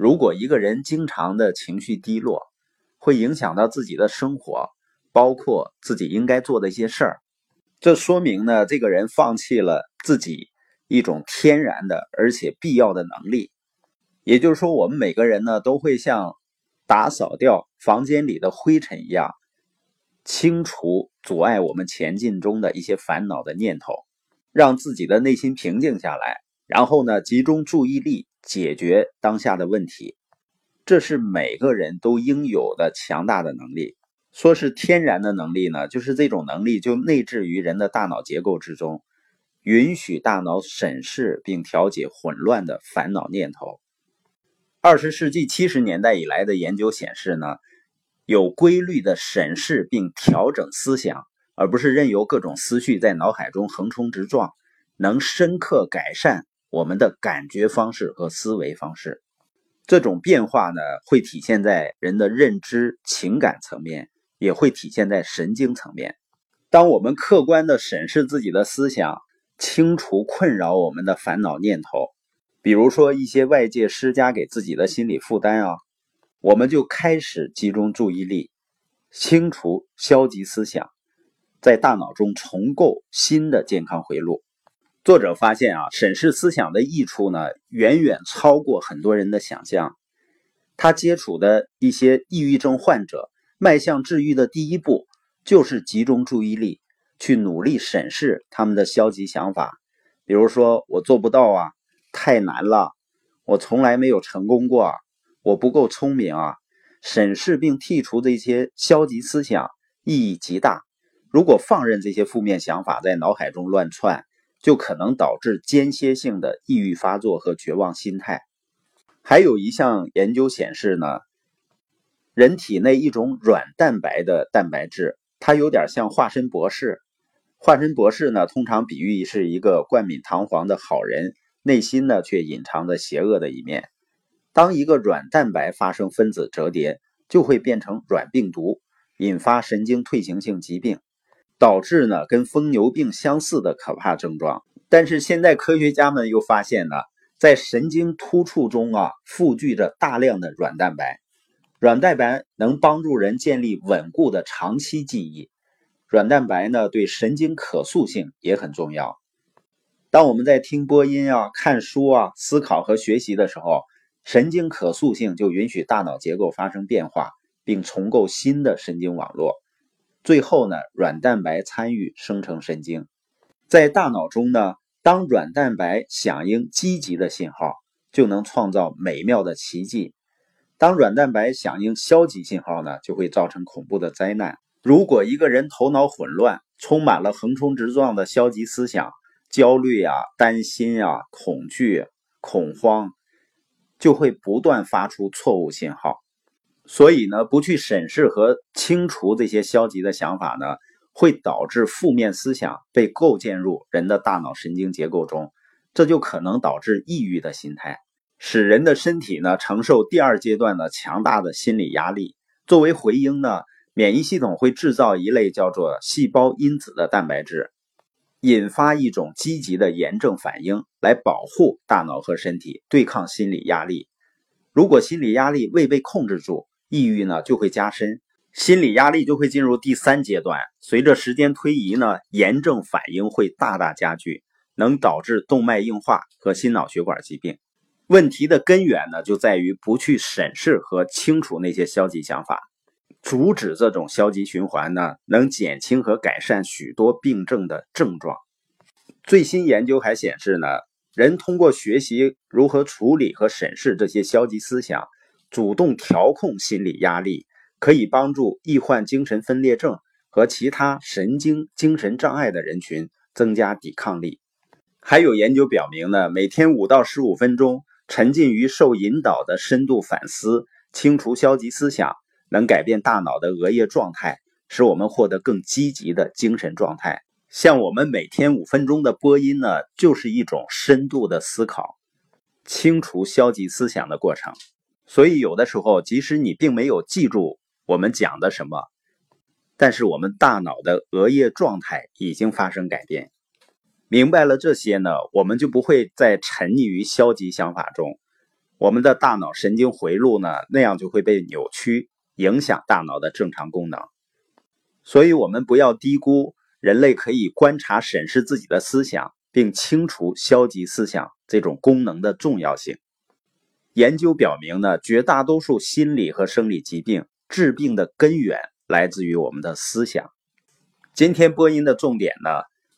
如果一个人经常的情绪低落，会影响到自己的生活，包括自己应该做的一些事儿。这说明呢，这个人放弃了自己一种天然的而且必要的能力。也就是说，我们每个人呢，都会像打扫掉房间里的灰尘一样，清除阻碍我们前进中的一些烦恼的念头，让自己的内心平静下来，然后呢，集中注意力解决当下的问题。这是每个人都应有的强大的能力。说是天然的能力呢，就是这种能力就内置于人的大脑结构之中，允许大脑审视并调节混乱的烦恼念头。二十世纪七十年代以来的研究显示呢，有规律的审视并调整思想，而不是任由各种思绪在脑海中横冲直撞，能深刻改善我们的感觉方式和思维方式。这种变化呢，会体现在人的认知、情感层面。也会体现在神经层面。当我们客观的审视自己的思想，清除困扰我们的烦恼念头，比如说一些外界施加给自己的心理负担啊，我们就开始集中注意力，清除消极思想，在大脑中重构新的健康回路。作者发现啊，审视思想的益处呢，远远超过很多人的想象。他接触的一些抑郁症患者。迈向治愈的第一步，就是集中注意力，去努力审视他们的消极想法。比如说，我做不到啊，太难了，我从来没有成功过，我不够聪明啊。审视并剔除这些消极思想意义极大。如果放任这些负面想法在脑海中乱窜，就可能导致间歇性的抑郁发作和绝望心态。还有一项研究显示呢。人体内一种软蛋白的蛋白质，它有点像化身博士。化身博士呢，通常比喻是一个冠冕堂皇的好人，内心呢却隐藏着邪恶的一面。当一个软蛋白发生分子折叠，就会变成软病毒，引发神经退行性疾病，导致呢跟疯牛病相似的可怕症状。但是现在科学家们又发现呢，在神经突触中啊，富聚着大量的软蛋白。软蛋白能帮助人建立稳固的长期记忆。软蛋白呢，对神经可塑性也很重要。当我们在听播音啊、看书啊、思考和学习的时候，神经可塑性就允许大脑结构发生变化，并重构新的神经网络。最后呢，软蛋白参与生成神经。在大脑中呢，当软蛋白响应积极的信号，就能创造美妙的奇迹。当软蛋白响应消极信号呢，就会造成恐怖的灾难。如果一个人头脑混乱，充满了横冲直撞的消极思想，焦虑啊、担心啊、恐惧、恐慌，就会不断发出错误信号。所以呢，不去审视和清除这些消极的想法呢，会导致负面思想被构建入人的大脑神经结构中，这就可能导致抑郁的心态。使人的身体呢承受第二阶段的强大的心理压力。作为回应呢，免疫系统会制造一类叫做细胞因子的蛋白质，引发一种积极的炎症反应，来保护大脑和身体对抗心理压力。如果心理压力未被控制住，抑郁呢就会加深，心理压力就会进入第三阶段。随着时间推移呢，炎症反应会大大加剧，能导致动脉硬化和心脑血管疾病。问题的根源呢，就在于不去审视和清除那些消极想法，阻止这种消极循环呢，能减轻和改善许多病症的症状。最新研究还显示呢，人通过学习如何处理和审视这些消极思想，主动调控心理压力，可以帮助易患精神分裂症和其他神经精神障碍的人群增加抵抗力。还有研究表明呢，每天五到十五分钟。沉浸于受引导的深度反思，清除消极思想，能改变大脑的额叶状态，使我们获得更积极的精神状态。像我们每天五分钟的播音呢，就是一种深度的思考，清除消极思想的过程。所以，有的时候，即使你并没有记住我们讲的什么，但是我们大脑的额叶状态已经发生改变。明白了这些呢，我们就不会再沉溺于消极想法中，我们的大脑神经回路呢，那样就会被扭曲，影响大脑的正常功能。所以，我们不要低估人类可以观察、审视自己的思想，并清除消极思想这种功能的重要性。研究表明呢，绝大多数心理和生理疾病治病的根源来自于我们的思想。今天播音的重点呢，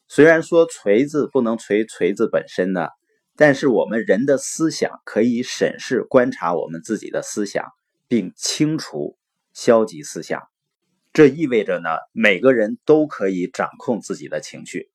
虽然说锤子不能锤锤子本身呢，但是我们人的思想可以审视、观察我们自己的思想，并清除消极思想。这意味着呢，每个人都可以掌控自己的情绪。